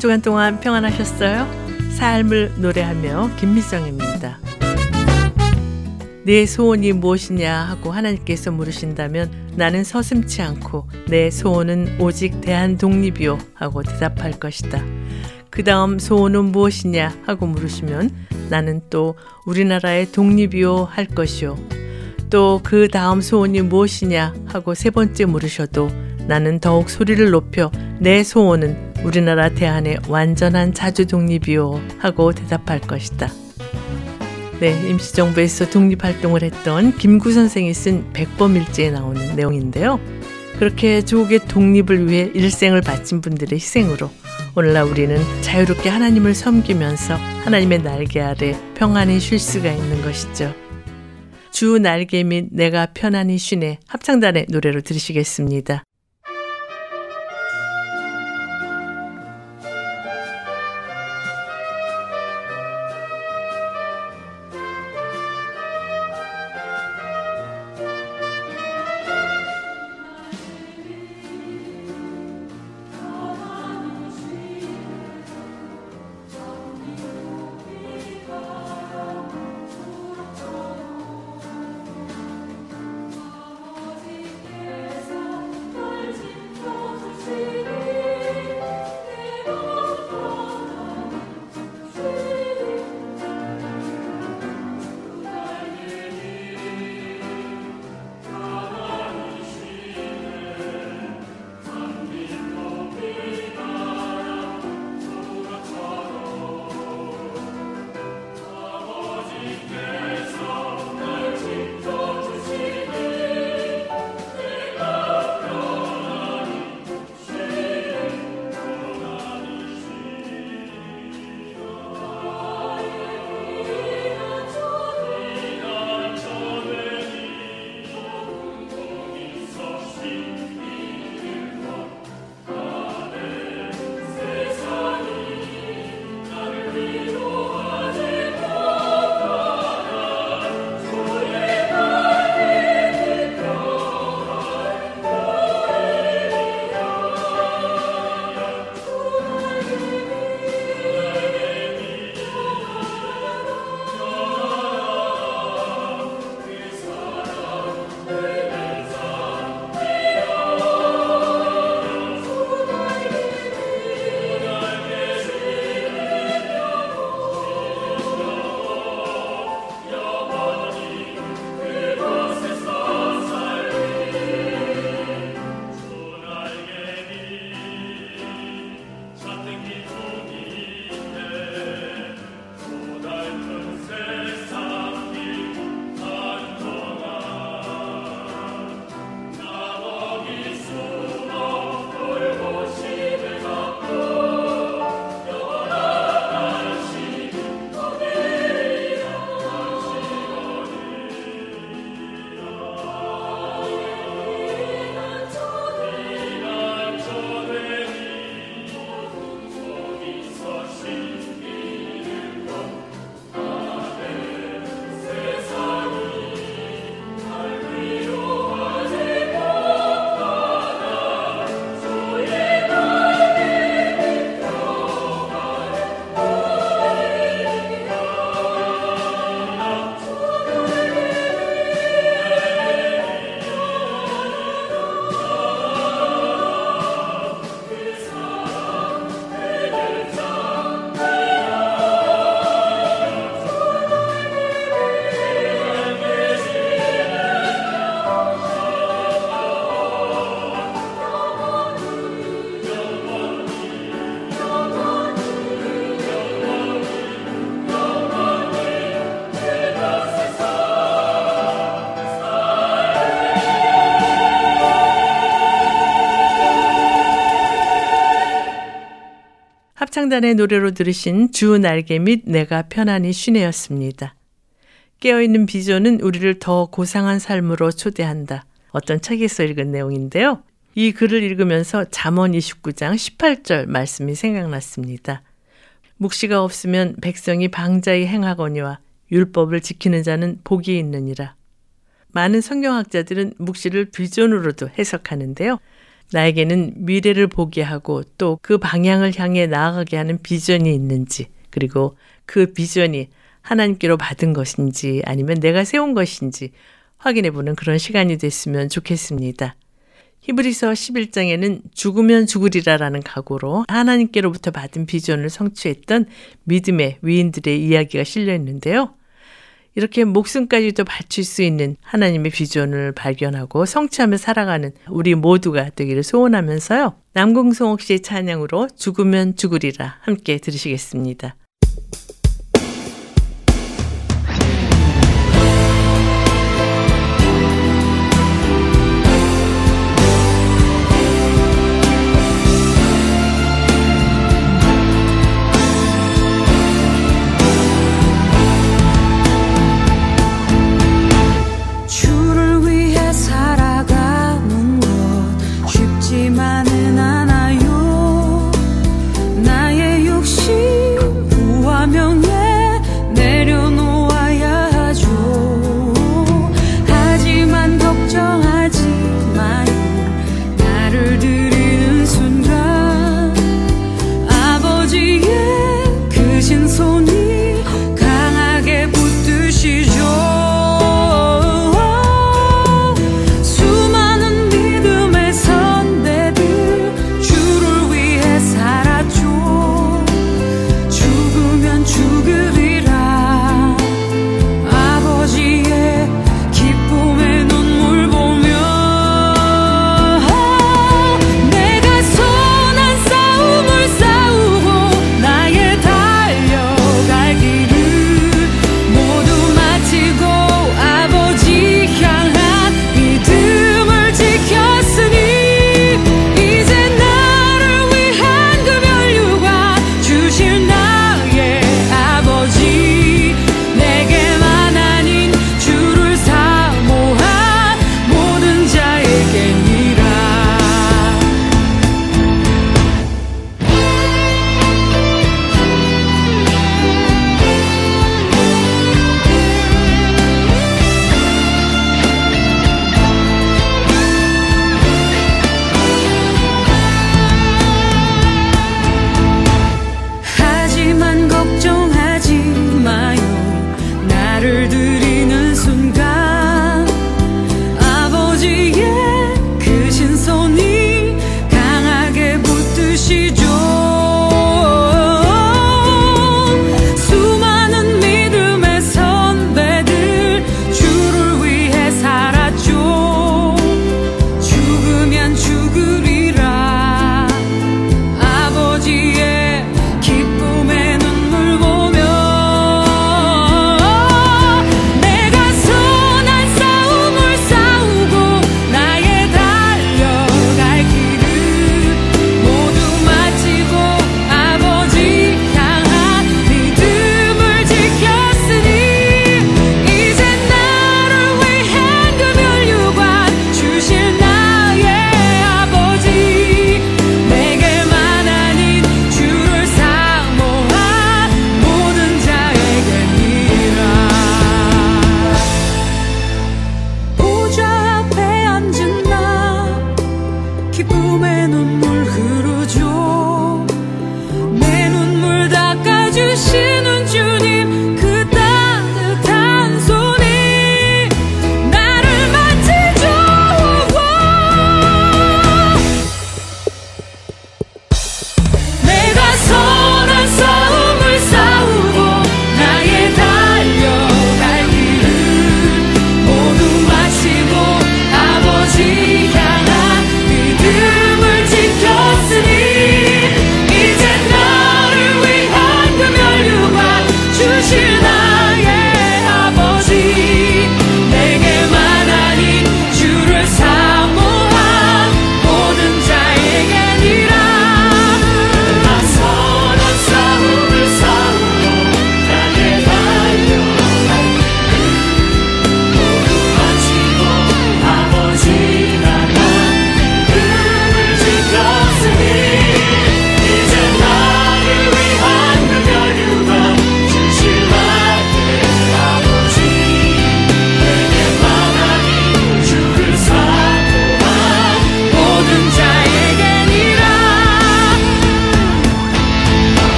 한 주간 동안 평안하셨어요? 삶을 노래하며 김미정입니다. 내 소원이 무엇이냐 하고 하나님께서 물으신다면 나는 서슴치 않고 내 소원은 오직 대한 독립이요 하고 대답할 것이다. 그 다음 소원은 무엇이냐 하고 물으시면 나는 또 우리나라의 독립이요 할 것이요. 또 그 다음 소원이 무엇이냐 하고 세 번째 물으셔도 나는 더욱 소리를 높여 내 소원은 우리나라 대한의 완전한 자주 독립이요 하고 대답할 것이다. 네, 임시정부에서 독립 활동을 했던 김구 선생이 쓴 백범일지에 나오는 내용인데요. 그렇게 조국의 독립을 위해 일생을 바친 분들의 희생으로 오늘날 우리는 자유롭게 하나님을 섬기면서 하나님의 날개 아래 평안히 쉴 수가 있는 것이죠. 주 날개 및 내가 편안히 쉬네 합창단의 노래로 들으시겠습니다. 합창단의 노래로 들으신 주 날개 및 내가 편안히 쉬네였습니다. 깨어있는 비전은 우리를 더 고상한 삶으로 초대한다. 어떤 책에서 읽은 내용인데요. 이 글을 읽으면서 잠언 29장 18절 말씀이 생각났습니다. 묵시가 없으면 백성이 방자히 행하거니와 율법을 지키는 자는 복이 있느니라. 많은 성경학자들은 묵시를 비전으로도 해석하는데요. 나에게는 미래를 보게 하고 또 그 방향을 향해 나아가게 하는 비전이 있는지 그리고 그 비전이 하나님께로 받은 것인지 아니면 내가 세운 것인지 확인해 보는 그런 시간이 됐으면 좋겠습니다. 히브리서 11장에는 죽으면 죽으리라라는 각오로 하나님께로부터 받은 비전을 성취했던 믿음의 위인들의 이야기가 실려 있는데요. 이렇게 목숨까지도 바칠 수 있는 하나님의 비전을 발견하고 성취하며 살아가는 우리 모두가 되기를 소원하면서요. 남궁성옥 씨의 찬양으로 죽으면 죽으리라 함께 들으시겠습니다.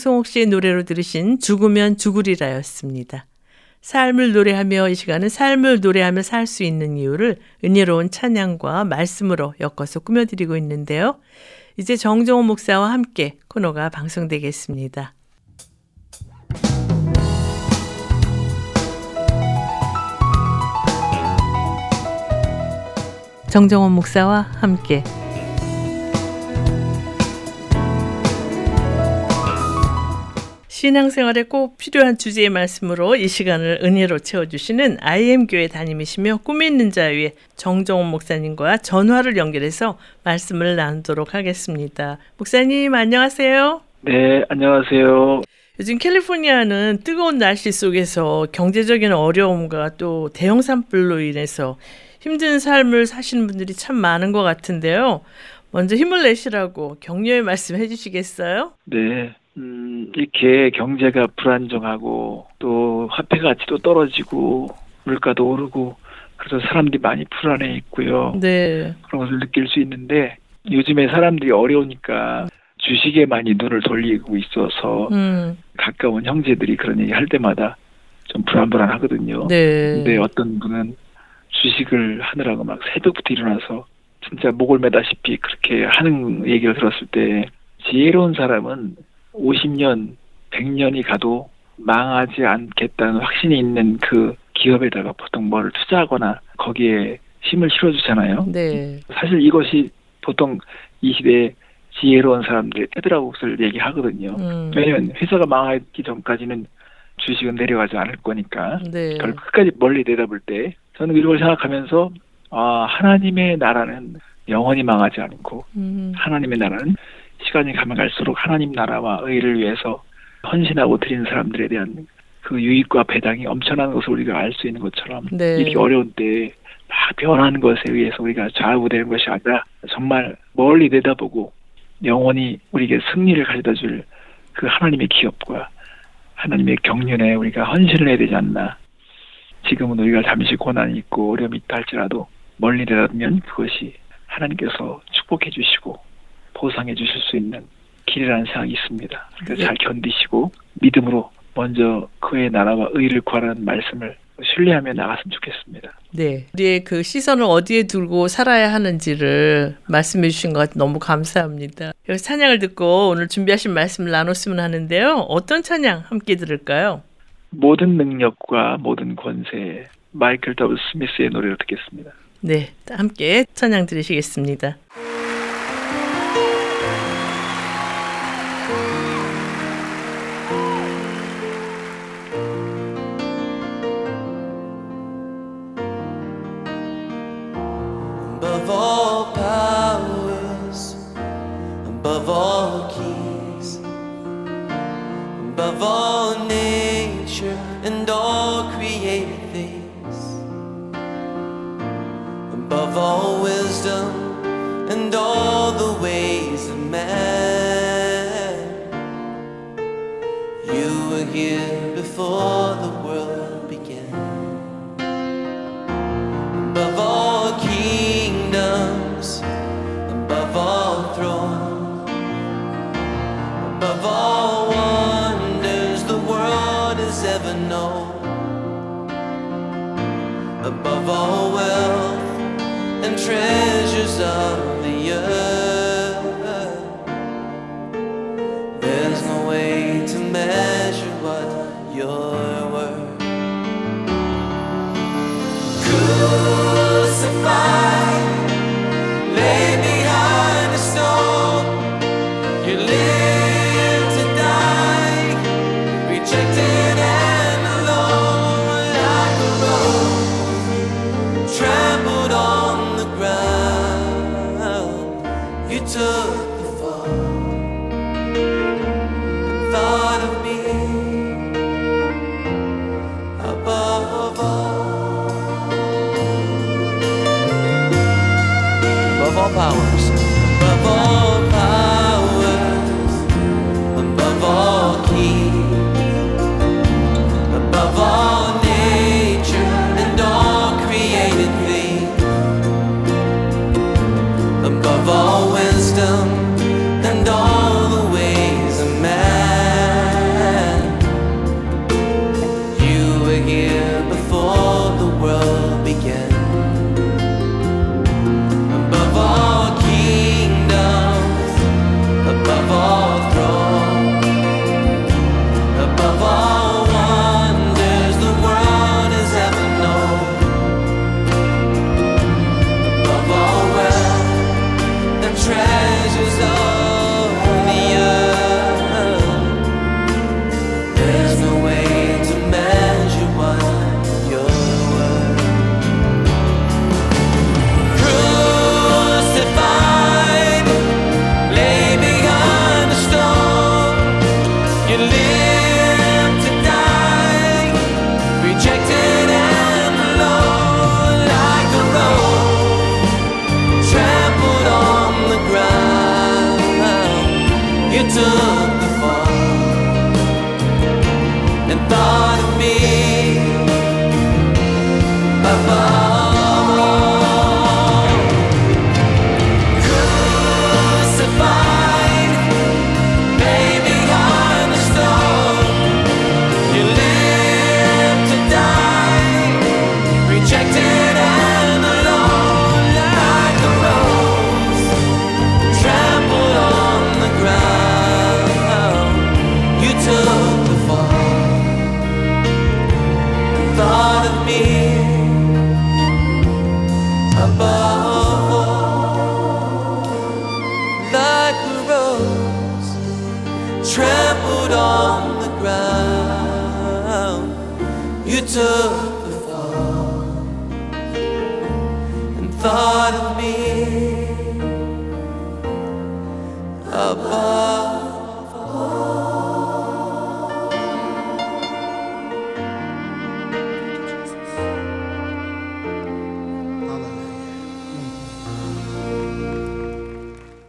남궁성옥 씨의 노래로 들으신 죽으면 죽으리라였습니다. 삶을 노래하며 이 시간은 삶을 노래하며 살 수 있는 이유를 은혜로운 찬양과 말씀으로 엮어서 꾸며드리고 있는데요. 이제 정정호 목사와 함께 코너가 방송되겠습니다. 정정원 목사와 함께 신앙생활에 꼭 필요한 주제의 말씀으로 이 시간을 은혜로 채워주시는 IM교회 담임이시며 꿈 있는 자유의 정정원 목사님과 전화를 연결해서 말씀을 나누도록 하겠습니다. 목사님 안녕하세요. 네, 안녕하세요. 요즘 캘리포니아는 뜨거운 날씨 속에서 경제적인 어려움과 또 대형 산불로 인해서 힘든 삶을 사시는 분들이 참 많은 것 같은데요. 먼저 힘을 내시라고 격려의 말씀 해주시겠어요? 네. 음, 이렇게 경제가 불안정하고 또 화폐 가치도 떨어지고 물가도 오르고 그래서 사람들이 많이 불안해 있고요. 네. 그런 것을 느낄 수 있는데 요즘에 사람들이 어려우니까 주식에 많이 눈을 돌리고 있어서 음. 가까운 형제들이 그런 얘기 할 때마다 좀 불안불안하거든요. 네. 근데 어떤 분은 주식을 하느라고 막 새벽부터 일어나서 진짜 목을 매다시피 그렇게 하는 얘기를 들었을 때 지혜로운 사람은 50년, 100년이 가도 망하지 않겠다는 확신이 있는 그 기업에다가 보통 뭐를 투자하거나 거기에 힘을 실어주잖아요. 네. 사실 이것이 보통 이 시대에 지혜로운 사람들의 테드라국을 얘기하거든요. 음. 왜냐하면 회사가 망하기 전까지는 주식은 내려가지 않을 거니까. 네. 결국 끝까지 멀리 내다볼 때 저는 이걸 생각하면서 아 하나님의 나라는 영원히 망하지 않고 음. 하나님의 나라는 시간이 가면 갈수록 하나님 나라와 의를 위해서 헌신하고 드리는 사람들에 대한 그 유익과 배당이 엄청난 것을 우리가 알 수 있는 것처럼 네. 이렇게 어려운 때막 변하는 것에 의해서 우리가 좌우되는 것이 아니라 정말 멀리 내다보고 영원히 우리에게 승리를 가져다 줄 그 하나님의 기업과 하나님의 경륜에 우리가 헌신을 해야 되지 않나 지금은 우리가 잠시 고난이 있고 어려움이 있다 할지라도 멀리 내다보면 그것이 하나님께서 축복해 주시고 보상해 주실 수 있는 길이라는 생각이 있습니다. 그러니까 잘 견디시고 믿음으로 먼저 그의 나라와 의를 구하라는 말씀을 신뢰하며 나갔으면 좋겠습니다. 네. 우리의 그 시선을 어디에 두고 살아야 하는지를 말씀해 주신 것 너무 감사합니다. 찬양을 듣고 오늘 준비하신 말씀을 나눴으면 하는데요. 어떤 찬양 함께 들을까요? 모든 능력과 모든 권세 마이클 더블 스미스의 노래를 듣겠습니다. 네, 함께 찬양 들으시겠습니다.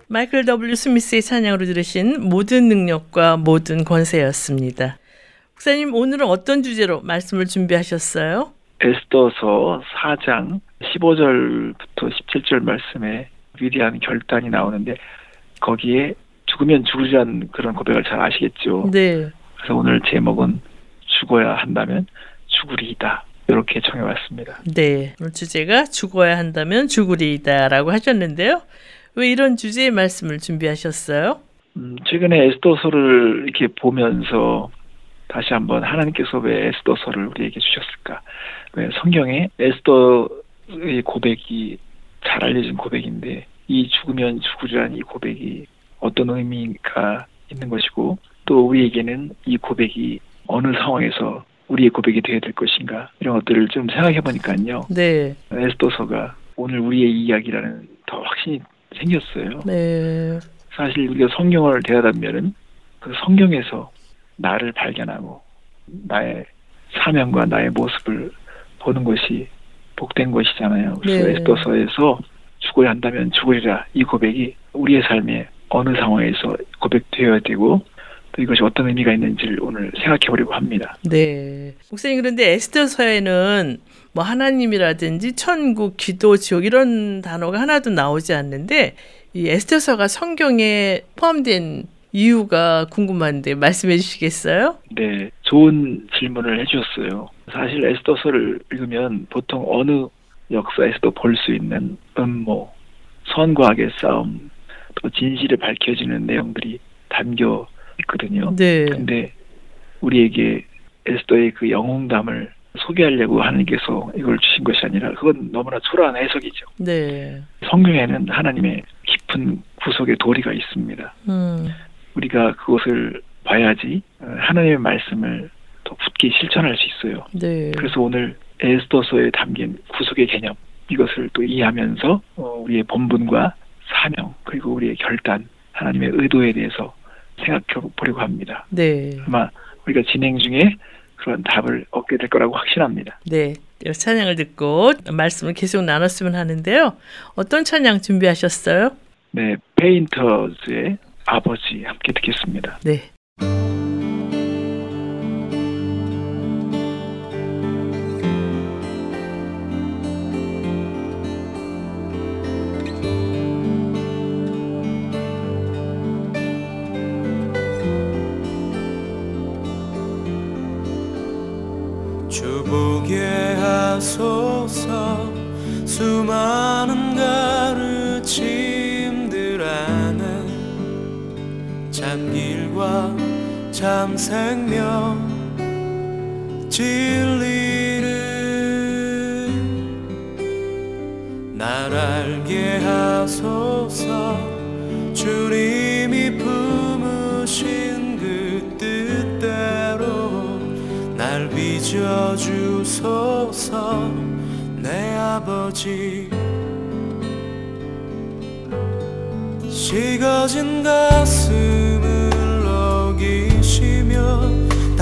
마이클 W. 스미스의 찬양으로 들으신 모든 능력과 모든 권세였습니다. 목사님 오늘은 어떤 주제로 말씀을 준비하셨어요? 에스더서 4장 15절부터 17절 말씀에 위대한 결단이 나오는데 거기에 죽으면 죽으리란 그런 고백을 잘 아시겠죠. 네. 그래서 오늘 제목은 죽어야 한다면 죽으리이다. 이렇게 정해왔습니다. 네. 오늘 주제가 죽어야 한다면 죽으리이다라고 하셨는데요. 왜 이런 주제의 말씀을 준비하셨어요? 음, 최근에 에스더서를 이렇게 보면서 다시 한번 하나님께서 왜 에스더서를 우리에게 주셨을까? 왜 성경에 에스더의 고백이 잘 알려진 고백인데 이 죽으면 죽으리라는 이 고백이 어떤 의미가 있는 것이고 또 우리에게는 이 고백이 어느 상황에서 우리의 고백이 되어야 될 것인가 이런 것들을 좀 생각해 보니까요. 네. 에스더서가 오늘 우리의 이야기라는 더 확신이 생겼어요. 네. 사실 우리가 성경을 대하다면은 그 성경에서 나를 발견하고 나의 사명과 나의 모습을 보는 것이 복된 것이잖아요. 그래서 네. 에스더서에서 죽어야 한다면 죽으리라 이 고백이 우리의 삶에 어느 상황에서 고백되어야 되고 또 이것이 어떤 의미가 있는지를 오늘 생각해 보려고 합니다. 네. 목사님 그런데 에스더서에는 뭐 하나님이라든지 천국, 기도, 지옥 이런 단어가 하나도 나오지 않는데 이 에스더서가 성경에 포함된 이유가 궁금한데 말씀해 주시겠어요? 네, 좋은 질문을 해주셨어요. 사실 에스더서를 읽으면 보통 어느 역사에서도 볼 수 있는 음모, 선과 악의 싸움, 또 진실이 밝혀지는 내용들이 담겨 있거든요. 네. 근데 우리에게 에스더의 그 영웅담을 소개하려고 하나님께서 이걸 주신 것이 아니라 그건 너무나 초라한 해석이죠. 네. 성경에는 하나님의 깊은 구속의 도리가 있습니다. 음. 우리가 그것을 봐야지 하나님의 말씀을 더 굳게 실천할 수 있어요. 네. 그래서 오늘 에스더서에 담긴 구속의 개념 이것을 또 이해하면서 어, 우리의 본분과 사명 그리고 우리의 결단 하나님의 의도에 대해서 생각해 보려고 합니다. 네. 아마 우리가 진행 중에 그런 답을 얻게 될 거라고 확신합니다. 네. 찬양을 듣고 말씀을 계속 나눴으면 하는데요. 어떤 찬양 준비하셨어요? 네, 페인터즈의 아버지 함께 듣겠습니다. 네. 하소서 수많은 가르침들 안에 참 길과 참 생명 진리를 날 알게 하소서. 주님이 품으신 그 뜻대로 날 빚어주소서. 내 아버지 식어진 가슴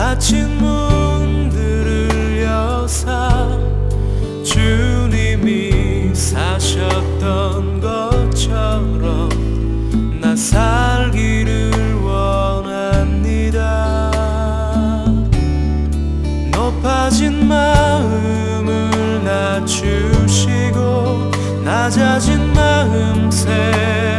닫힌 문들을 여사 주님이 사셨던 것처럼 나 살기를 원합니다. 높아진 마음을 낮추시고 낮아진 마음 세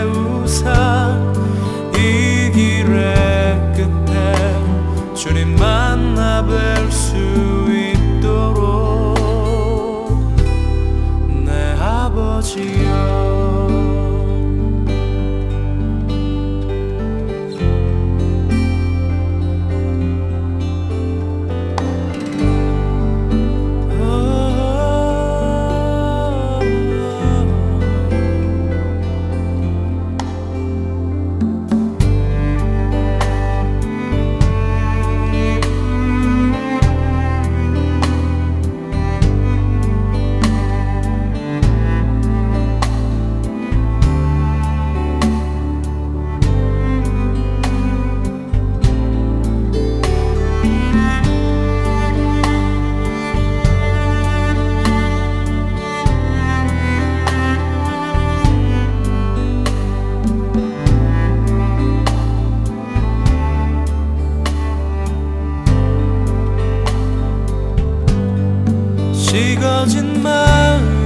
식어진 마음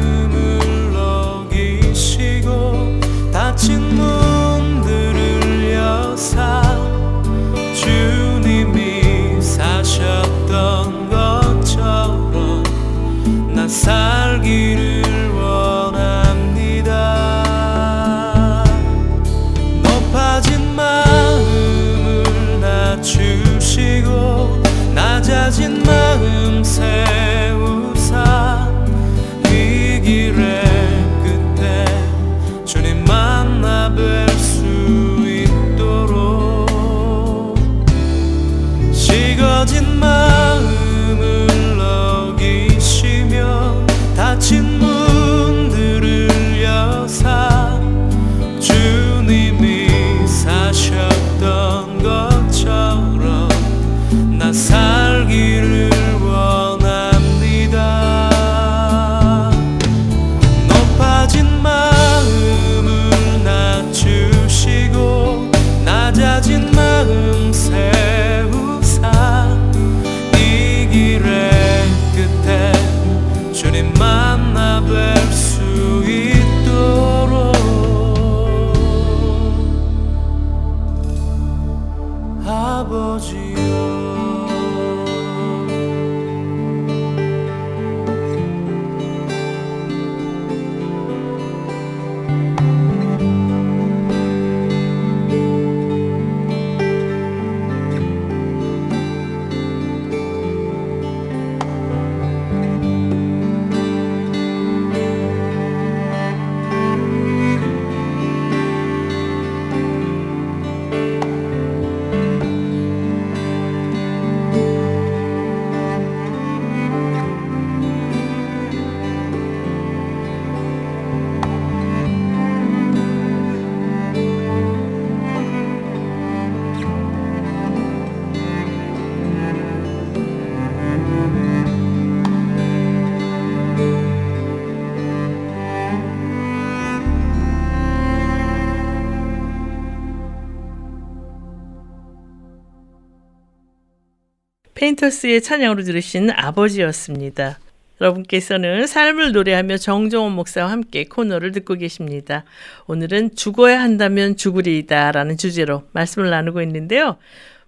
페인터스의 찬양으로 들으신 아버지였습니다. 여러분께서는 삶을 노래하며 정종원 목사와 함께 코너를 듣고 계십니다. 오늘은 죽어야 한다면 죽으리이다 라는 주제로 말씀을 나누고 있는데요.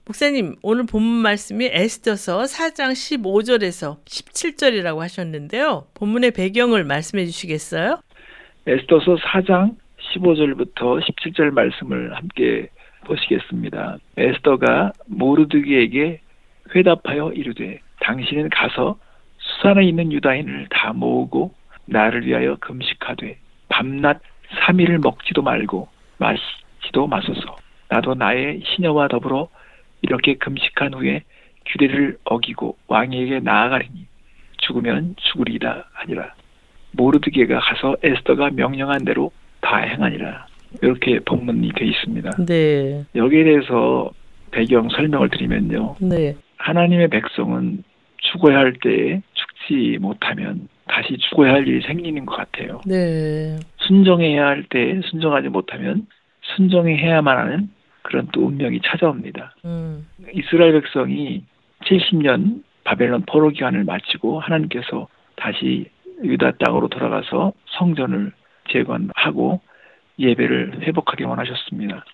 목사님, 오늘 본문 말씀이 에스더서 4장 15절에서 17절이라고 하셨는데요. 본문의 배경을 말씀해 주시겠어요? 에스더서 4장 15절부터 17절 말씀을 함께 보시겠습니다. 에스더가 모르드기에게 회답하여 이르되 당신은 가서 수산에 있는 유다인을 다 모으고 나를 위하여 금식하되 밤낮 3일을 먹지도 말고 마시지도 마소서. 나도 나의 시녀와 더불어 이렇게 금식한 후에 규례를 어기고 왕에게 나아가리니 죽으면 죽으리이다 하니라. 모르드게가 가서 에스더가 명령한 대로 다 행하니라. 이렇게 본문이 되어 있습니다. 네. 여기에 대해서 배경 설명을 드리면요. 네. 하나님의 백성은 죽어야 할 때에 죽지 못하면 다시 죽어야 할 일이 생기는 것 같아요. 네. 순종해야 할 때 순종하지 못하면 순종해야만 하는 그런 또 운명이 찾아옵니다. 음. 이스라엘 백성이 70년 바벨론 포로 기간을 마치고 하나님께서 다시 유다 땅으로 돌아가서 성전을 재건하고 예배를 회복하게 원하셨습니다.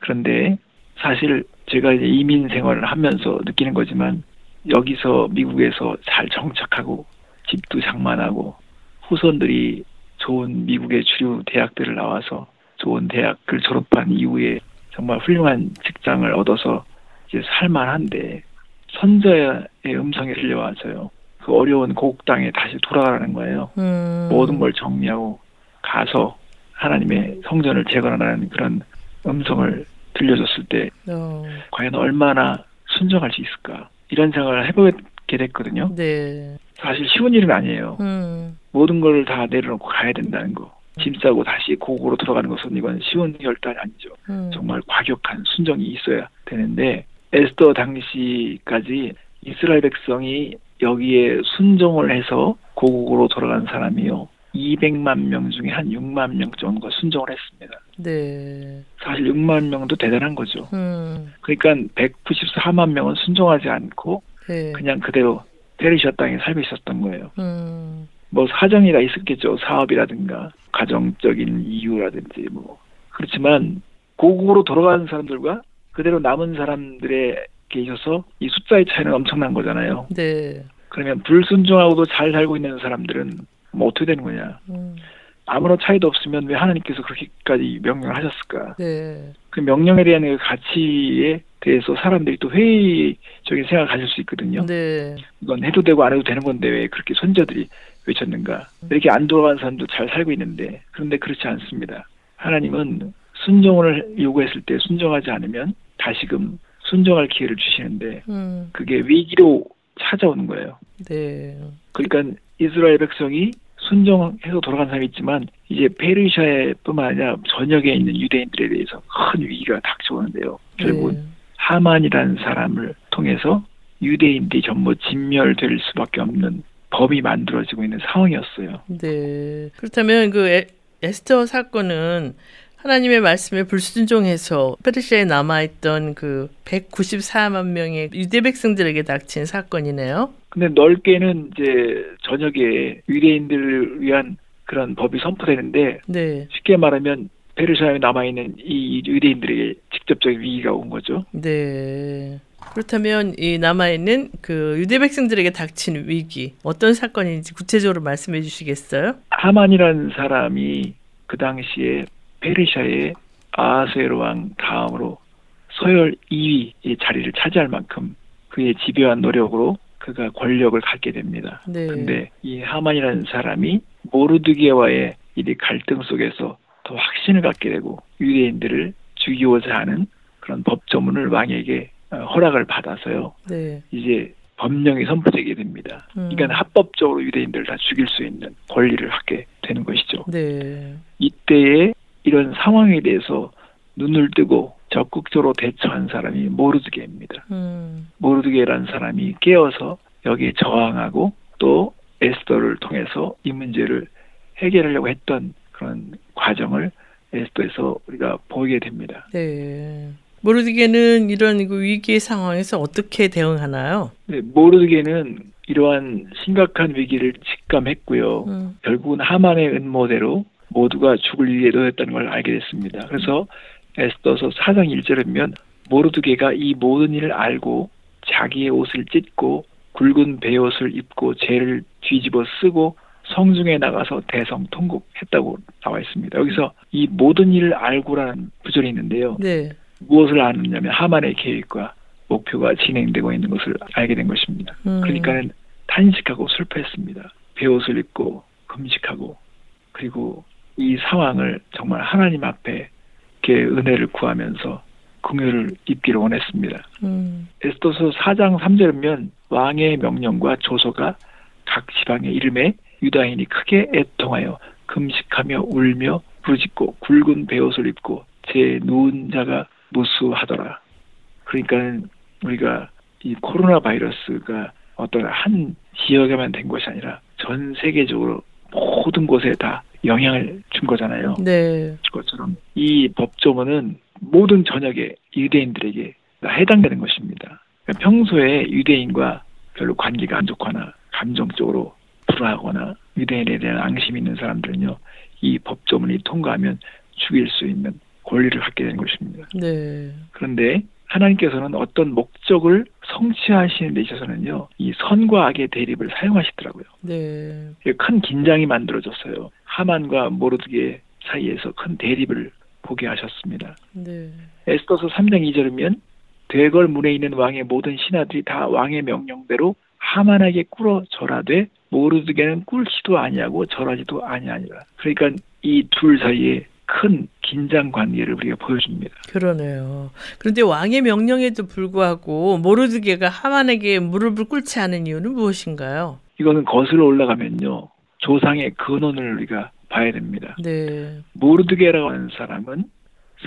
그런데 사실 제가 이제 이민 생활을 하면서 느끼는 거지만 여기서 미국에서 잘 정착하고 집도 장만하고 후손들이 좋은 미국의 주류 대학들을 나와서 좋은 대학을 졸업한 이후에 정말 훌륭한 직장을 얻어서 이제 살만한데 선자의 음성이 들려와서요. 그 어려운 고국 땅에 다시 돌아가라는 거예요. 음. 모든 걸 정리하고 가서 하나님의 성전을 재건하라는 그런 음성을 들려줬을 때 어. 과연 얼마나 순종할 수 있을까 이런 생각을 해보게 됐거든요. 네. 사실 쉬운 일은 아니에요. 음. 모든 걸 다 내려놓고 가야 된다는 거. 짐 싸고 다시 고국으로 돌아가는 것은 이건 쉬운 결단이 아니죠. 음. 정말 과격한 순종이 있어야 되는데 에스더 당시까지 이스라엘 백성이 여기에 순종을 해서 고국으로 돌아간 사람이요. 200만 명 중에 한 6만 명 정도가 순종을 했습니다. 네. 사실 6만 명도 대단한 거죠. 음. 그러니까 194만 명은 순종하지 않고 네. 그냥 그대로 페르시아 땅에 살고 있었던 거예요. 음. 뭐 사정이 다 있었겠죠. 사업이라든가 가정적인 이유라든지 뭐 그렇지만 고국으로 돌아가는 사람들과 그대로 남은 사람들에게 있어서 이 숫자의 차이는 엄청난 거잖아요. 네. 그러면 불순종하고도 잘 살고 있는 사람들은 뭐 어떻게 되는 거냐? 음. 아무런 차이도 없으면 왜 하나님께서 그렇게까지 명령을 하셨을까? 네. 그 명령에 대한 그 가치에 대해서 사람들이 또 회의적인 생각을 가질 수 있거든요. 네. 이건 해도 되고 안 해도 되는 건데 왜 그렇게 손자들이 외쳤는가? 이렇게 안 돌아간 사람도 잘 살고 있는데 그런데 그렇지 않습니다. 하나님은 순종을 요구했을 때 순종하지 않으면 다시금 순종할 기회를 주시는데 음. 그게 위기로 찾아오는 거예요. 네. 그러니까 이스라엘 백성이 순종해서 돌아간 사람이 있지만 이제 페르시아뿐만 아니라 전역에 있는 유대인들에 대해서 큰 위기가 닥쳐오는데요. 결국은 네. 하만이라는 사람을 통해서 유대인들이 전부 진멸될 수밖에 없는 법이 만들어지고 있는 상황이었어요. 네. 그렇다면 그 에, 에스터 사건은 하나님의 말씀에 불순종해서 페르시아에 남아있던 그 194만 명의 유대 백성들에게 닥친 사건이네요. 근데 넓게는 이제 전역에 유대인들을 위한 그런 법이 선포되는데 네. 쉽게 말하면 페르시아에 남아있는 이 유대인들에게 직접적인 위기가 온 거죠. 네. 그렇다면 이 남아있는 그 유대 백성들에게 닥친 위기 어떤 사건인지 구체적으로 말씀해 주시겠어요? 하만이라는 사람이 그 당시에 페르시아의 아하스에로 왕 다음으로 서열 2위의 자리를 차지할 만큼 그의 집요한 노력으로 그가 권력을 갖게 됩니다. 네. 근데 이 하만이라는 사람이 모르드게와의 이 갈등 속에서 더 확신을 갖게 되고 유대인들을 죽이고자 하는 그런 법조문을 왕에게 어, 허락을 받아서요. 네. 이제 법령이 선포되게 됩니다. 음. 그러니까 합법적으로 유대인들을 다 죽일 수 있는 권리를 갖게 되는 것이죠. 네. 이때에 이런 상황에 대해서 눈을 뜨고 적극적으로 대처한 사람이 모르드게입니다. 음. 모르드게라는 사람이 깨어서 여기에 저항하고 또 에스더를 통해서 이 문제를 해결하려고 했던 그런 과정을 에스더에서 우리가 보게 됩니다. 네. 모르디게는 이런 그 위기의 상황에서 어떻게 대응하나요? 네, 모르드게는 이러한 심각한 위기를 직감했고요. 음. 결국은 하만의 은모대로 모두가 죽을 위기에 놓였다는 걸 알게 됐습니다. 그래서 에스더서 4장 1절에 보면 모르드게가 이 모든 일을 알고 자기의 옷을 찢고 굵은 베옷을 입고 죄를 뒤집어 쓰고 성중에 나가서 대성 통곡했다고 나와 있습니다. 여기서 이 모든 일을 알고라는 구절이 있는데요. 네. 무엇을 아느냐면 하만의 계획과 목표가 진행되고 있는 것을 알게 된 것입니다. 음. 그러니까는 탄식하고 슬퍼했습니다. 베옷을 입고 금식하고 그리고 이 상황을 정말 하나님 앞에 이렇게 은혜를 구하면서 긍휼을 입기를 원했습니다. 음. 에스더서 4장 3절에 보면 왕의 명령과 조서가 각 지방의 이름에 유다인이 크게 애통하여 금식하며 울며 부르짖고 굵은 베옷을 입고 제 누운 자가 무수하더라. 그러니까 우리가 이 코로나 바이러스가 어떤 한 지역에만 된 것이 아니라 전 세계적으로 모든 곳에 다 영향을 준 거잖아요. 네. 것처럼 이 법조문은 모든 전역의 유대인들에게 해당되는 것입니다. 그러니까 평소에 유대인과 별로 관계가 안 좋거나 감정적으로 불화하거나 유대인에 대한 앙심이 있는 사람들은요 이 법조문이 통과하면 죽일 수 있는 권리를 갖게 된 것입니다. 네. 그런데 하나님께서는 어떤 목적을 성취하시는 데 있어서는요, 이 선과 악의 대립을 사용하시더라고요. 네. 큰 긴장이 만들어졌어요. 하만과 모르드게 사이에서 큰 대립을 보게 하셨습니다. 네. 에스더서 3장 2절이면 대궐 문에 있는 왕의 모든 신하들이 다 왕의 명령대로 하만에게 꿇어 절하되 모르드게는 꿇지도 아니하고 절하지도 아니하니라. 그러니까 이 둘 사이에 큰 긴장 관계를 우리가 보여줍니다. 그러네요. 그런데 왕의 명령에도 불구하고 모르드게가 하만에게 무릎을 꿇지 않은 이유는 무엇인가요? 이거는 거슬러 올라가면요. 조상의 근원을 우리가 봐야 됩니다. 네. 모르드게라고 하는 사람은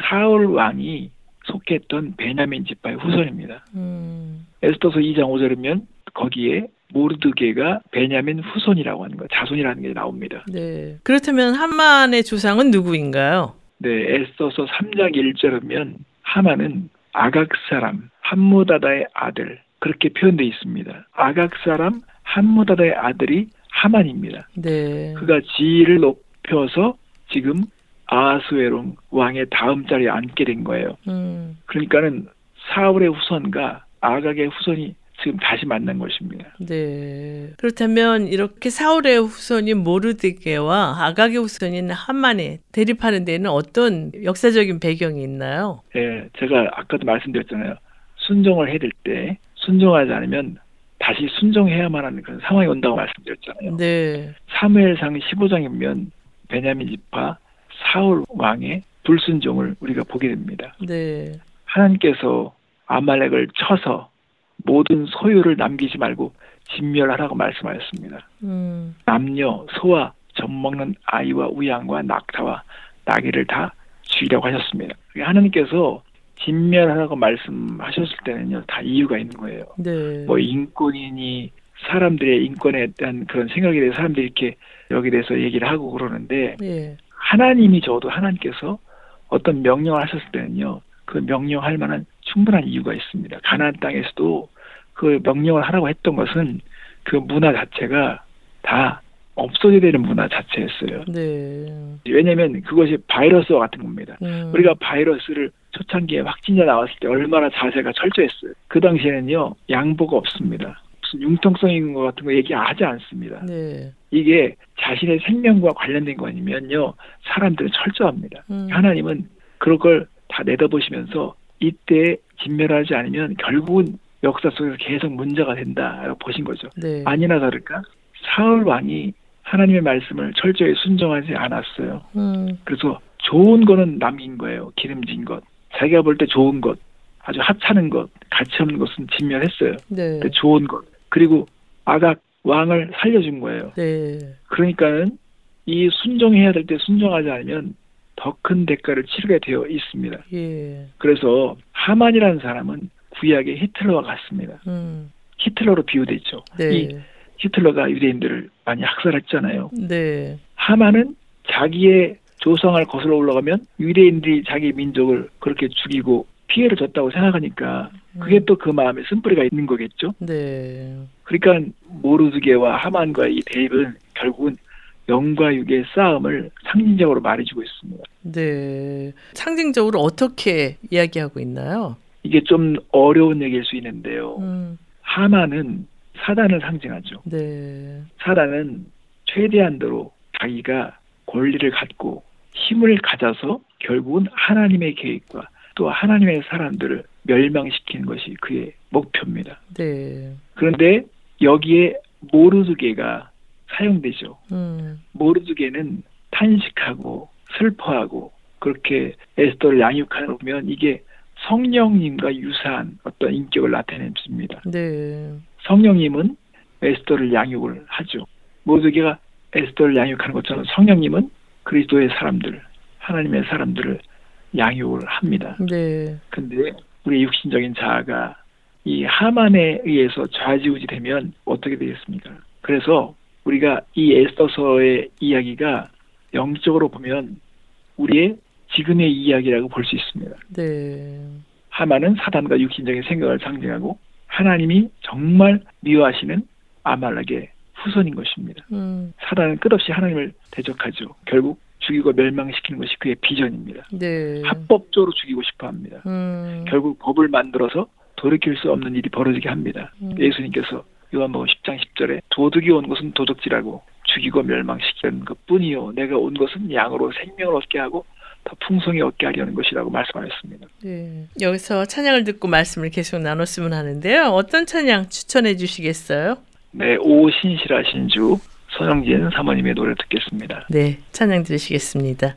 사울 왕이 속했던 베냐민 지파의 후손입니다. 음. 에스더서 2장 5절이면 거기에 모르드게가 베냐민 후손이라고 하는 거, 자손이라는 게 나옵니다. 네. 그렇다면 하만의 조상은 누구인가요? 네, 에스더서 3장 1절이면 하만은 아각 사람 함무다다의 아들 그렇게 표현되어 있습니다. 아각 사람 함무다다의 아들이 하만입니다. 네. 그가 지위를 높여서 지금 아하스웨롱 왕의 다음 자리에 앉게 된 거예요. 음. 그러니까는 사울의 후손과 아각의 후손이 지금 다시 만난 것입니다. 네. 그렇다면 이렇게 사울의 후손인 모르드게와 아각의 후손인 하만에 대립하는 데는 어떤 역사적인 배경이 있나요? 예, 제가 아까도 말씀드렸잖아요. 순종을 해야 될 때 순종하지 않으면 다시 순종해야만 하는 그런 상황이 온다고 말씀드렸잖아요. 네. 사무엘상 15장에 보면 베냐민 지파 사울 왕의 불순종을 우리가 보게 됩니다. 네. 하나님께서 아말렉을 쳐서 모든 소유를 남기지 말고 진멸하라고 말씀하셨습니다. 음. 남녀, 소와 젖먹는 아이와 우양과 낙타와 나귀를 다 죽이라고 하셨습니다. 하나님께서 진멸하라고 말씀하셨을 때는요, 다 이유가 있는 거예요. 네. 뭐 인권이니 사람들의 인권에 대한 그런 생각에 대해서 사람들이 이렇게 여기 대해서 얘기를 하고 그러는데 예. 하나님이 저도 하나님께서 어떤 명령을 하셨을 때는요, 그 명령할 만한 충분한 이유가 있습니다. 가나안 땅에서도 그 명령을 하라고 했던 것은 그 문화 자체가 다 없어져야 되는 문화 자체였어요. 네. 왜냐하면 그것이 바이러스와 같은 겁니다. 음. 우리가 바이러스를 초창기에 확진자 나왔을 때 얼마나 자세가 철저했어요. 그 당시에는요 양보가 없습니다. 무슨 융통성인 것 같은 거 얘기하지 않습니다. 네. 이게 자신의 생명과 관련된 거 아니면요 사람들은 철저합니다. 음. 하나님은 그런 걸 다 내다보시면서 이때 진멸하지 않으면 결국은 역사 속에서 계속 문제가 된다라고 보신 거죠. 네. 아니나 다를까 사울 왕이 하나님의 말씀을 철저히 순종하지 않았어요. 음. 그래서 좋은 거는 남긴 거예요. 기름진 것. 자기가 볼 때 좋은 것, 아주 하찮은 것, 가치 없는 것은 진멸했어요. 네. 좋은 것. 그리고 아각 왕을 살려준 거예요. 네. 그러니까는 이 순종해야 될 때 순종하지 않으면 더 큰 대가를 치르게 되어 있습니다. 예. 그래서 하만이라는 사람은 구약의 히틀러와 같습니다. 음. 히틀러로 비유돼 있죠. 이 네. 히틀러가 유대인들을 많이 학살했잖아요. 네. 하만은 자기의 조상을 거슬러 올라가면 유대인들이 자기 민족을 그렇게 죽이고 피해를 줬다고 생각하니까 그게 음. 또그 마음에 쓴뿌리가 있는 거겠죠. 네. 그러니까 모르드게와 하만과의 이 대립은 결국은 영과 육의 싸움을 상징적으로 말해주고 있습니다. 네. 상징적으로 어떻게 이야기하고 있나요? 이게 좀 어려운 얘기일 수 있는데요. 음. 하만은 사단을 상징하죠. 네. 사단은 최대한도로 자기가 권리를 갖고 힘을 가져서 결국은 하나님의 계획과 또 하나님의 사람들을 멸망시키는 것이 그의 목표입니다. 네. 그런데 여기에 모르드게가 사용되죠. 음. 모르드게는 탄식하고 슬퍼하고 그렇게 에스더를 양육하는 걸 보면 이게 성령님과 유사한 어떤 인격을 나타냅니다. 네. 성령님은 에스더를 양육을 하죠. 모르드게가 에스더를 양육하는 것처럼 성령님은 그리스도의 사람들, 하나님의 사람들을 양육을 합니다. 네. 근데 우리 육신적인 자아가 이 하만에 의해서 좌지우지 되면 어떻게 되겠습니까? 그래서 우리가 이 에스더서의 이야기가 영적으로 보면 우리의 지금의 이야기라고 볼 수 있습니다. 네. 하만은 사단과 육신적인 생각을 상징하고 하나님이 정말 미워하시는 아말렉의 후손인 것입니다. 음. 사단은 끝없이 하나님을 대적하죠. 결국 죽이고 멸망시키는 것이 그의 비전입니다. 네. 합법적으로 죽이고 싶어 합니다. 음. 결국 법을 만들어서 돌이킬 수 없는 일이 벌어지게 합니다. 음. 예수님께서 요한복음 10장 10절에 도둑이 온 것은 도둑질하고 죽이고 멸망시키는 것뿐이요 내가 온 것은 양으로 생명을 얻게 하고 더 풍성히 얻게 하려는 것이라고 말씀하셨습니다. 네. 여기서 찬양을 듣고 말씀을 계속 나눴으면 하는데요. 어떤 찬양 추천해 주시겠어요? 네, 오 신실하신 주 손영진 사모님의 노래 듣겠습니다. 네, 찬양 들으시겠습니다.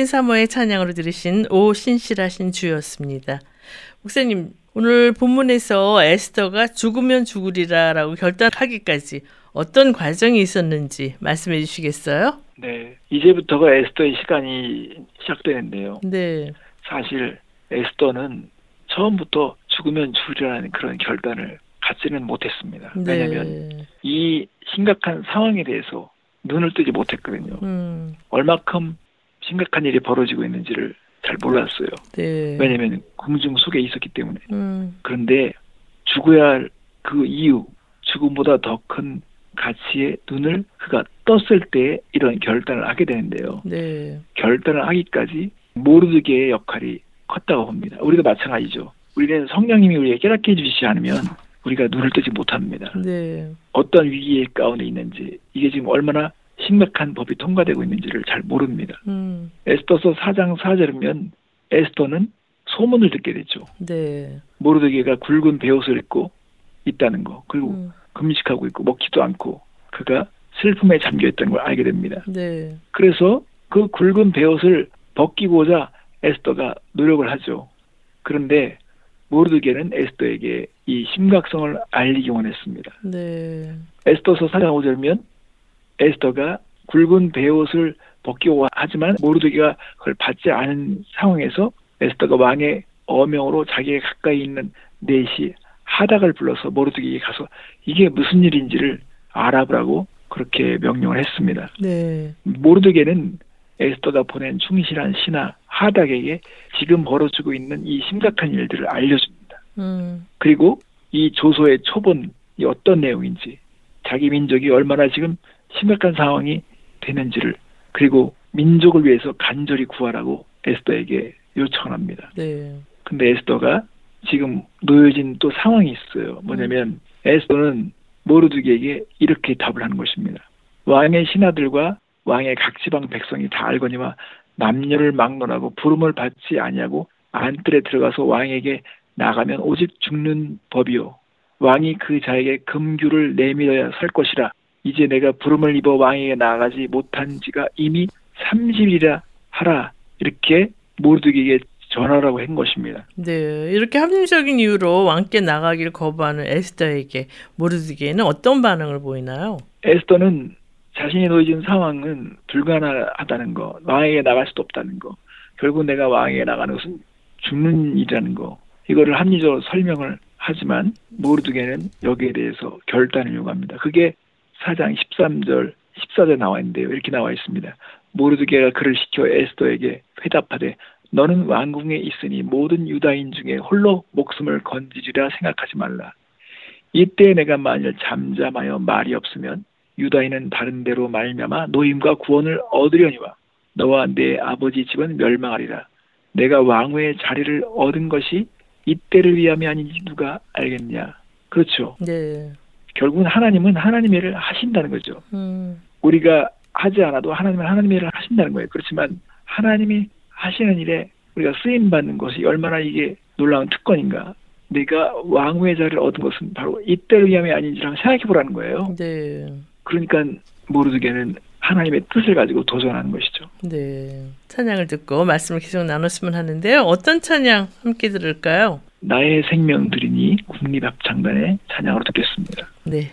손영진 사모의 찬양으로 들으신 오 신실하신 주였습니다. 목사님, 오늘 본문에서 에스더가 죽으면 죽으리라라고 결단하기까지 어떤 과정이 있었는지 말씀해 주시겠어요? 네, 이제부터가 에스더의 시간이 시작되는데요. 네. 사실 에스더는 처음부터 죽으면 죽으리라는 그런 결단을 갖지는 못했습니다. 네. 왜냐하면 이 심각한 상황에 대해서 눈을 뜨지 못했거든요. 음, 얼마큼 심각한 일이 벌어지고 있는지를 잘 몰랐어요. 네. 왜냐하면 궁중 속에 있었기 때문에. 음, 그런데 죽어야 할 그 이유, 죽음보다 더 큰 가치의 눈을 그가 떴을 때 이런 결단을 하게 되는데요. 네. 결단을 하기까지 모르드게의 역할이 컸다고 봅니다. 우리도 마찬가지죠. 우리는 성령님이 우리에게 깨닫게 해주시지 않으면 우리가 눈을 뜨지 못합니다. 네. 어떤 위기의 가운데 있는지 이게 지금 얼마나 심각한 법이 통과되고 있는지를 잘 모릅니다. 음, 에스더서 4장 4절이면 에스더는 소문을 듣게 됐죠. 네. 모르드게가 굵은 베옷을 입고 있다는 거 그리고 음, 금식하고 있고 먹지도 않고 그가 슬픔에 잠겨 있다는 걸 알게 됩니다. 네. 그래서 그 굵은 베옷을 벗기고자 에스더가 노력을 하죠. 그런데 모르드게는 에스더에게 이 심각성을 알리기 원했습니다. 네. 에스더서 4장 5절면 에스더가 굵은 베옷을 벗기고 하지만 모르드게가 그걸 받지 않은 상황에서 에스더가 왕의 어명으로 자기가 가까이 있는 넷이 하닥을 불러서 모르드게에게 가서 이게 무슨 일인지를 알아보라고 그렇게 명령을 했습니다. 네. 모르드게는 에스더가 보낸 충실한 신하 하닥에게 지금 벌어지고 있는 이 심각한 일들을 알려줍니다. 음, 그리고 이 조소의 초본이 어떤 내용인지 자기 민족이 얼마나 지금 심각한 상황이 되는지를 그리고 민족을 위해서 간절히 구하라고 에스더에게 요청을 합니다. 네. 근데 에스더가 지금 놓여진 또 상황이 있어요. 뭐냐면 에스더는 모르드게에게 이렇게 답을 하는 것입니다. 왕의 신하들과 왕의 각 지방 백성이 다 알거니와 남녀를 막론하고 부름을 받지 아니하고 안뜰에 들어가서 왕에게 나가면 오직 죽는 법이요. 왕이 그 자에게 금규를 내밀어야 살 것이라. 이제 내가 부름을 입어 왕에게 나가지 못한 지가 이미 30일이라 하라. 이렇게 모르드게에게 전하라고 한 것입니다. 네. 이렇게 합리적인 이유로 왕께 나가기를 거부하는 에스더에게 모르드게는 어떤 반응을 보이나요? 에스더는 자신이 놓여진 상황은 불가능하다는 거, 왕에게 나갈 수도 없다는 거, 결국 내가 왕에게 나가는 것은 죽는 일이라는 거, 이거를 합리적으로 설명을 하지만 모르드게는 여기에 대해서 결단을 요구합니다. 그게 4장 13절, 14절 나와 있는데요. 이렇게 나와 있습니다. 모르드게가 그를 시켜 에스더에게 회답하되 너는 왕궁에 있으니 모든 유다인 중에 홀로 목숨을 건지리라 생각하지 말라. 이때 내가 만일 잠잠하여 말이 없으면 유다인은 다른 데로 말미암아 노임과 구원을 얻으려니와 너와 내 아버지 집은 멸망하리라. 내가 왕후의 자리를 얻은 것이 이때를 위함이 아닌지 누가 알겠냐. 그렇죠. 네. 결국은 하나님은 하나님의 일을 하신다는 거죠. 음, 우리가 하지 않아도 하나님은 하나님의 일을 하신다는 거예요. 그렇지만 하나님이 하시는 일에 우리가 쓰임 받는 것이 얼마나 이게 놀라운 특권인가. 내가 왕후의 자리를 얻은 것은 바로 이때를 위함이 아닌지랑 생각해 보라는 거예요. 네. 그러니까 모르드게는 하나님의 뜻을 가지고 도전하는 것이죠. 네. 찬양을 듣고 말씀을 계속 나눴으면 하는데요. 어떤 찬양 함께 들을까요? 나의 생명 드리니 국립합창단의 찬양으로 듣겠습니다. 네.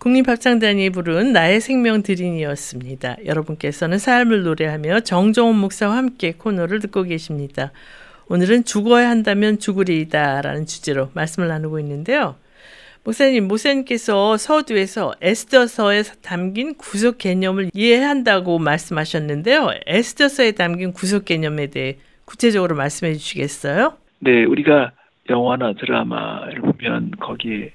국립합창단이 부른 나의 생명 드린이었습니다. 여러분께서는 삶을 노래하며 정종원 목사와 함께 코너를 듣고 계십니다. 오늘은 죽어야 한다면 죽으리이다 라는 주제로 말씀을 나누고 있는데요. 목사님, 목사님께서 서두에서 에스더서에 담긴 구속 개념을 이해한다고 말씀하셨는데요. 에스더서에 담긴 구속 개념에 대해 구체적으로 말씀해 주시겠어요? 네, 우리가 영화나 드라마를 보면 거기에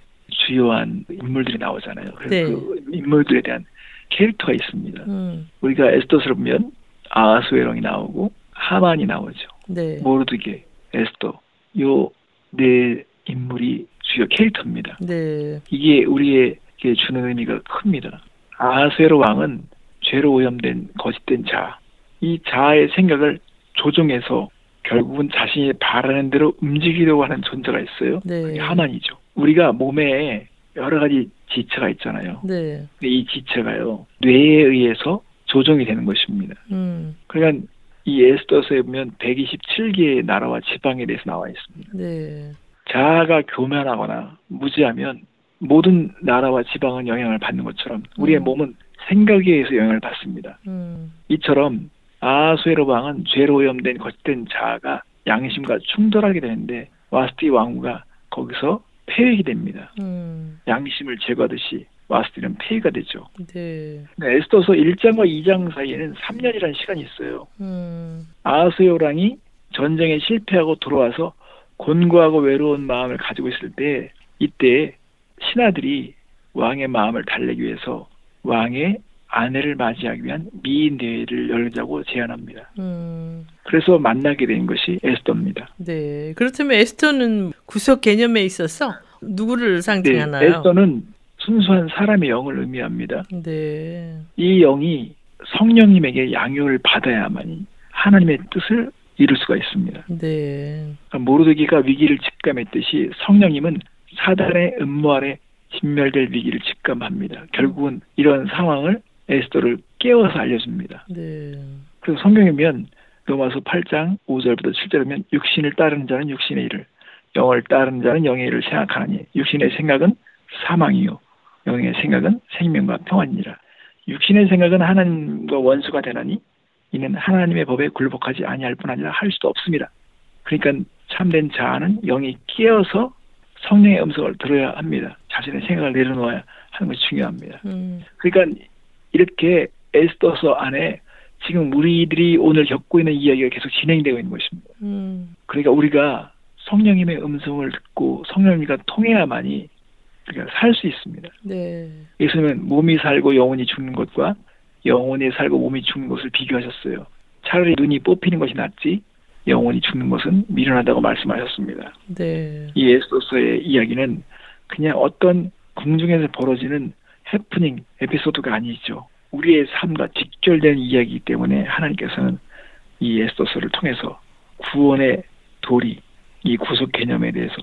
주요한 인물들이 나오잖아요. 그래서 네. 그 인물들에 대한 캐릭터가 있습니다. 음, 우리가 에스더스를 보면 아하수에롱이 나오고 하만이 나오죠. 네. 모르드게, 에스더 요 네 인물이 주요 캐릭터입니다. 네. 이게 우리에게 주는 의미가 큽니다. 아하수에로 왕은 죄로 오염된 거짓된 자, 이 자아의 생각을 조종해서 결국은 자신이 바라는 대로 움직이려고 하는 존재가 있어요. 네. 그게 하만이죠. 우리가 몸에 여러 가지 지체가 있잖아요. 네. 이 지체가요 뇌에 의해서 조종이 되는 것입니다. 음, 그러니까 이 에스더서에 보면 127개의 나라와 지방에 대해서 나와 있습니다. 네. 자아가 교만하거나 무지하면 모든 나라와 지방은 영향을 받는 것처럼 우리의 음. 몸은 생각에 의해서 영향을 받습니다. 음, 이처럼 아하수에로 왕은 죄로 오염된 거짓된 자아가 양심과 충돌하게 되는데 와스티 왕후가 거기서 폐획이 됩니다. 음, 양심을 제거하듯이 와스티는 폐위가 되죠. 네. 에스더서 1장과 2장 사이에는 3년이라는 시간이 있어요. 음, 아하수에로랑이 전쟁에 실패하고 돌아와서 곤고하고 외로운 마음을 가지고 있을 때 이때 신하들이 왕의 마음을 달래기 위해서 왕의 아내를 맞이하기 위한 미인 대회를 열자고 제안합니다. 음, 그래서 만나게 된 것이 에스더입니다. 네. 그렇다면 에스터는 구속 개념에 있어서 누구를 네, 상징하나요? 에스더는 순수한 사람의 영을 의미합니다. 네. 이 영이 성령님에게 양육을 받아야만이 하나님의 뜻을 이룰 수가 있습니다. 네. 그러니까 모르드기가 위기를 직감했듯이 성령님은 사단의 음모 아래 진멸될 위기를 직감합니다. 결국은 이런 상황을 에스더를 깨워서 알려줍니다. 네. 그래서 성경에 보면 로마서 8장 5절부터 7절에 면 육신을 따르는 자는 육신의 일을 영을 따르는 자는 영의 일을 생각하나니 육신의 생각은 사망이요 영의 생각은 생명과 평안이니라 육신의 생각은 하나님과 원수가 되나니 이는 하나님의 법에 굴복하지 아니할 뿐 아니라 할 수도 없습니다. 그러니까 참된 자아는 영이 깨어서 성령의 음성을 들어야 합니다. 자신의 생각을 내려놓아야 하는 것이 중요합니다. 음, 그러니까 이렇게 에스더서 안에 지금 우리들이 오늘 겪고 있는 이야기가 계속 진행되고 있는 것입니다. 음, 그러니까 우리가 성령님의 음성을 듣고 성령님과 통해야만이 우리가 살수 있습니다. 네. 예수님은 몸이 살고 영혼이 죽는 것과 영혼이 살고 몸이 죽는 것을 비교하셨어요. 차라리 눈이 뽑히는 것이 낫지 영혼이 죽는 것은 미련하다고 말씀하셨습니다. 네. 이 에스더서의 이야기는 그냥 어떤 궁중에서 벌어지는 해프닝 에피소드가 아니죠. 우리의 삶과 직결된 이야기이기 때문에 하나님께서는 이 에스더서를 통해서 구원의 도리, 이 구속 개념에 대해서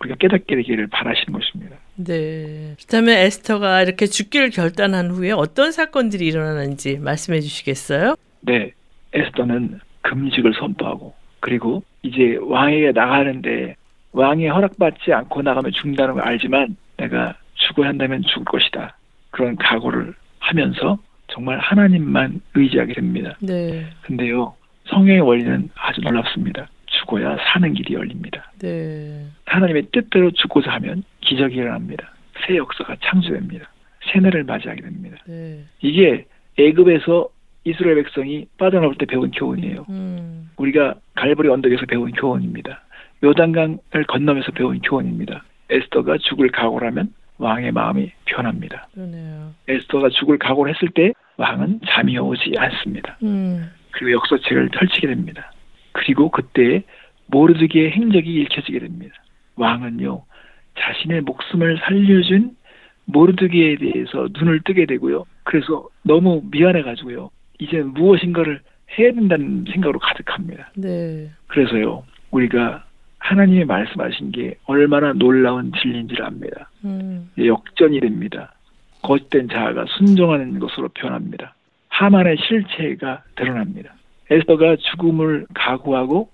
우리가 깨닫게 되기를 바라시는 것입니다. 네. 그렇다면 에스터가 이렇게 죽기를 결단한 후에 어떤 사건들이 일어나는지 말씀해 주시겠어요? 네, 에스더는 금식을 선포하고 그리고 이제 왕에게 나가는데 왕의 허락받지 않고 나가면 죽는다는 걸 알지만 내가 죽어야 한다면 죽을 것이다. 그런 각오를 하면서 정말 하나님만 의지하게 됩니다. 네. 근데요, 성령의 원리는 아주 놀랍습니다. 죽어야 사는 길이 열립니다. 네. 하나님의 뜻대로 죽고자 하면 기적이 일어납니다. 새 역사가 창조됩니다. 새해를 맞이하게 됩니다. 네. 이게 애굽에서 이스라엘 백성이 빠져나올 때 배운 교훈이에요. 음, 우리가 갈보리 언덕에서 배운 교훈입니다. 요단강을 건너면서 배운 교훈입니다. 에스더가 죽을 각오를 하면 왕의 마음이 변합니다. 그러네요. 에스더가 죽을 각오를 했을 때 왕은 잠이 오지 않습니다. 음, 그리고 역사책을 펼치게 됩니다. 그리고 그때 모르드기의 행적이 읽혀지게 됩니다. 왕은요 자신의 목숨을 살려준 모르드기에 대해서 눈을 뜨게 되고요. 그래서 너무 미안해가지고요. 이제 무엇인가를 해야 된다는 생각으로 가득합니다. 네. 그래서요 우리가 하나님이 말씀하신 게 얼마나 놀라운 진리인지를 압니다. 음, 역전이 됩니다. 거짓된 자아가 순종하는 것으로 변합니다. 하만의 실체가 드러납니다. 에스더가 죽음을 각오하고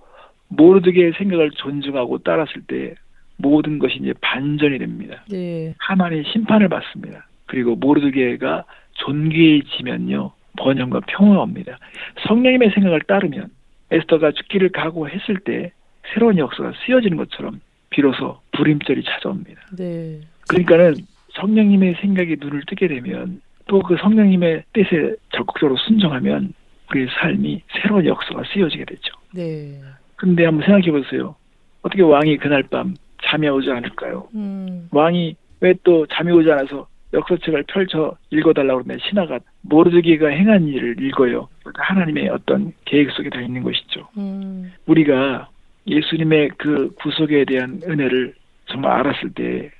모르드게의 생각을 존중하고 따랐을 때 모든 것이 이제 반전이 됩니다. 네. 하만이 심판을 받습니다. 그리고 모르드게가 존귀해지면요 번영과 평화가 옵니다. 성령님의 생각을 따르면 에스더가 죽기를 각오했을 때 새로운 역사가 쓰여지는 것처럼 비로소 불임절이 찾아옵니다. 네. 그러니까는 성령님의 생각에 눈을 뜨게 되면 또 그 성령님의 뜻에 적극적으로 순종하면 우리의 삶이 새로운 역사가 쓰여지게 되죠. 네. 근데 한번 생각해 보세요. 어떻게 왕이 그날 밤 잠이 오지 않을까요? 음. 왕이 왜 또 잠이 오지 않아서 역사책을 펼쳐 읽어달라고 그러면 신하가 모르드기가 행한 일을 읽어요. 그러니까 하나님의 어떤 계획 속에 다 있는 것이죠. 음. 우리가 예수님의 그 구속에 대한 은혜를 정말 알았을 때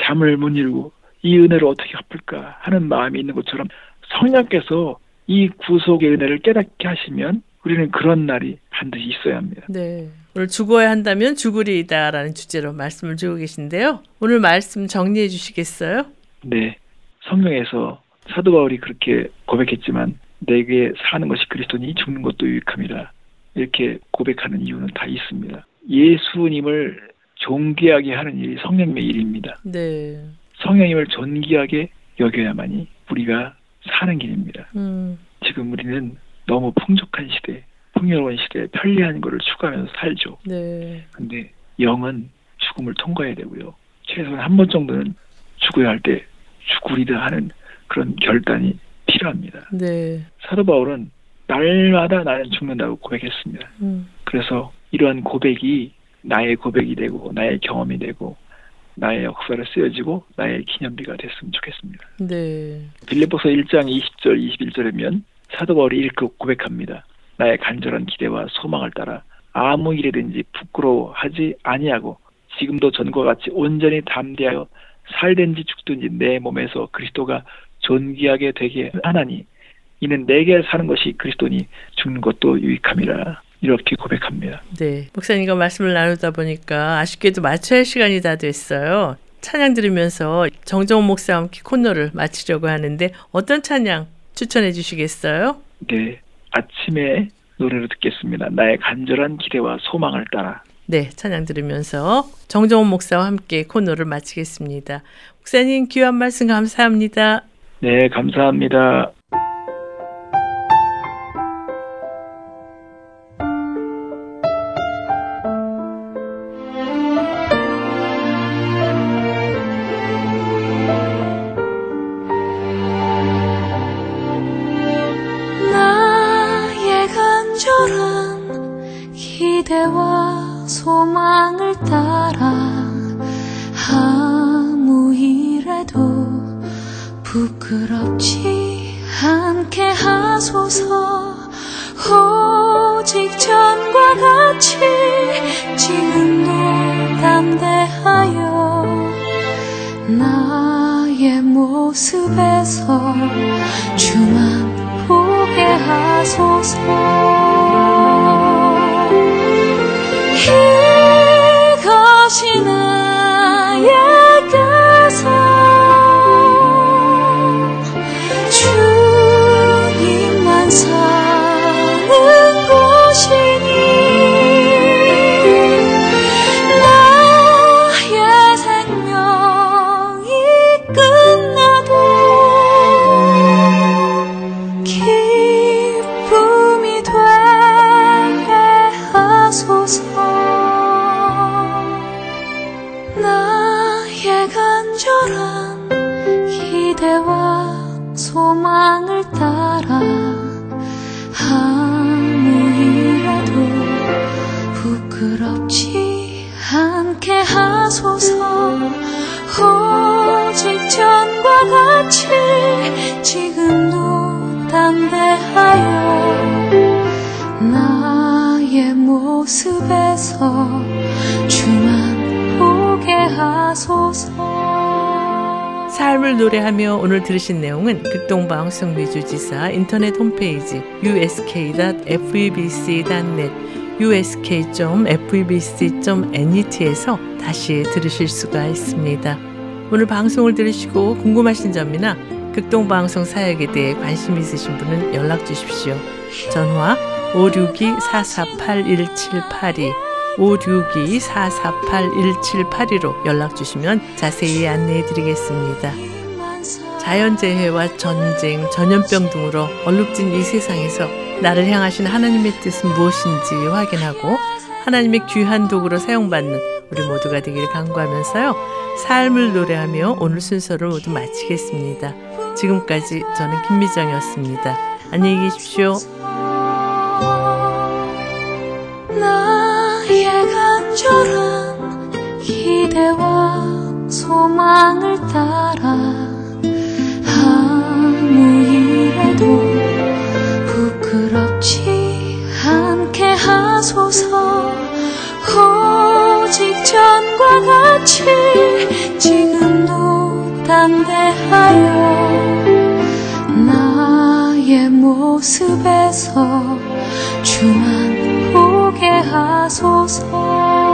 잠을 못 이루고 이 은혜를 어떻게 갚을까 하는 마음이 있는 것처럼 성령께서 이 구속의 은혜를 깨닫게 하시면 우리는 그런 날이 반드시 있어야 합니다. 네. 오늘 죽어야 한다면 죽으리이다라는 주제로 말씀을 주고 계신데요. 오늘 말씀 정리해 주시겠어요? 네. 성경에서 사도 바울이 그렇게 고백했지만 내게 사는 것이 그리스도니 죽는 것도 유익함이라 이렇게 고백하는 이유는 다 있습니다. 예수님을 존귀하게 하는 일이 성령님의 일입니다. 네. 성령님을 존귀하게 여겨야만이 우리가 사는 길입니다. 음. 지금 우리는 너무 풍족한 시대, 풍요로운 시대에 편리한 것을 추구하면서 살죠. 네. 근데 영은 죽음을 통과해야 되고요. 최소한 한 번 정도는 죽어야 할 때 죽으리다 하는 그런 결단이 필요합니다. 네. 사도 바울은 날마다 나는 죽는다고 고백했습니다. 음. 그래서 이러한 고백이 나의 고백이 되고 나의 경험이 되고 나의 역사를 쓰여지고 나의 기념비가 됐으면 좋겠습니다. 네. 빌립보서 1장 20절 21절이면 사도 바울이 이렇게 고백합니다. 나의 간절한 기대와 소망을 따라 아무 일이든지 부끄러워하지 아니하고 지금도 전과 같이 온전히 담대하여 살든지 죽든지 내 몸에서 그리스도가 존귀하게 되게 하나니 이는 내게 사는 것이 그리스도니 죽는 것도 유익함이라 이렇게 고백합니다. 네. 목사님과 말씀을 나누다 보니까 아쉽게도 마쳐야 할 시간이 다 됐어요. 찬양 들으면서 정정훈 목사와 함께 코너를 마치려고 하는데 어떤 찬양 추천해 주시겠어요? 네, 아침에 노래를 듣겠습니다. 나의 간절한 기대와 소망을 따라 네, 찬양 들으면서 정정훈 목사와 함께 코너를 마치겠습니다. 목사님 귀한 말씀 감사합니다. 네, 감사합니다. 나의 모습에서 주만 보게 하소서 삶을 노래하며 오늘 들으신 내용은 극동방송 미주지사 인터넷 홈페이지 usk.febc.net usk.febc.net에서 다시 들으실 수가 있습니다. 오늘 방송을 들으시고 궁금하신 점이나 극동방송 사역에 대해 관심 있으신 분은 연락 주십시오. 전화 562-448-1782 562-448-1782로 연락 주시면 자세히 안내해 드리겠습니다. 자연재해와 전쟁, 전염병 등으로 얼룩진 이 세상에서 나를 향하신 하나님의 뜻은 무엇인지 확인하고 하나님의 귀한 도구로 사용받는 우리 모두가 되기를 간구하면서요. 삶을 노래하며 오늘 순서를 모두 마치겠습니다. 지금까지 저는 김미정이었습니다. 안녕히 계십시오. 나의 간절한 기대와 소망을 따라 같이 지금도 담대하여 나의 모습에서 주만 보게 하소서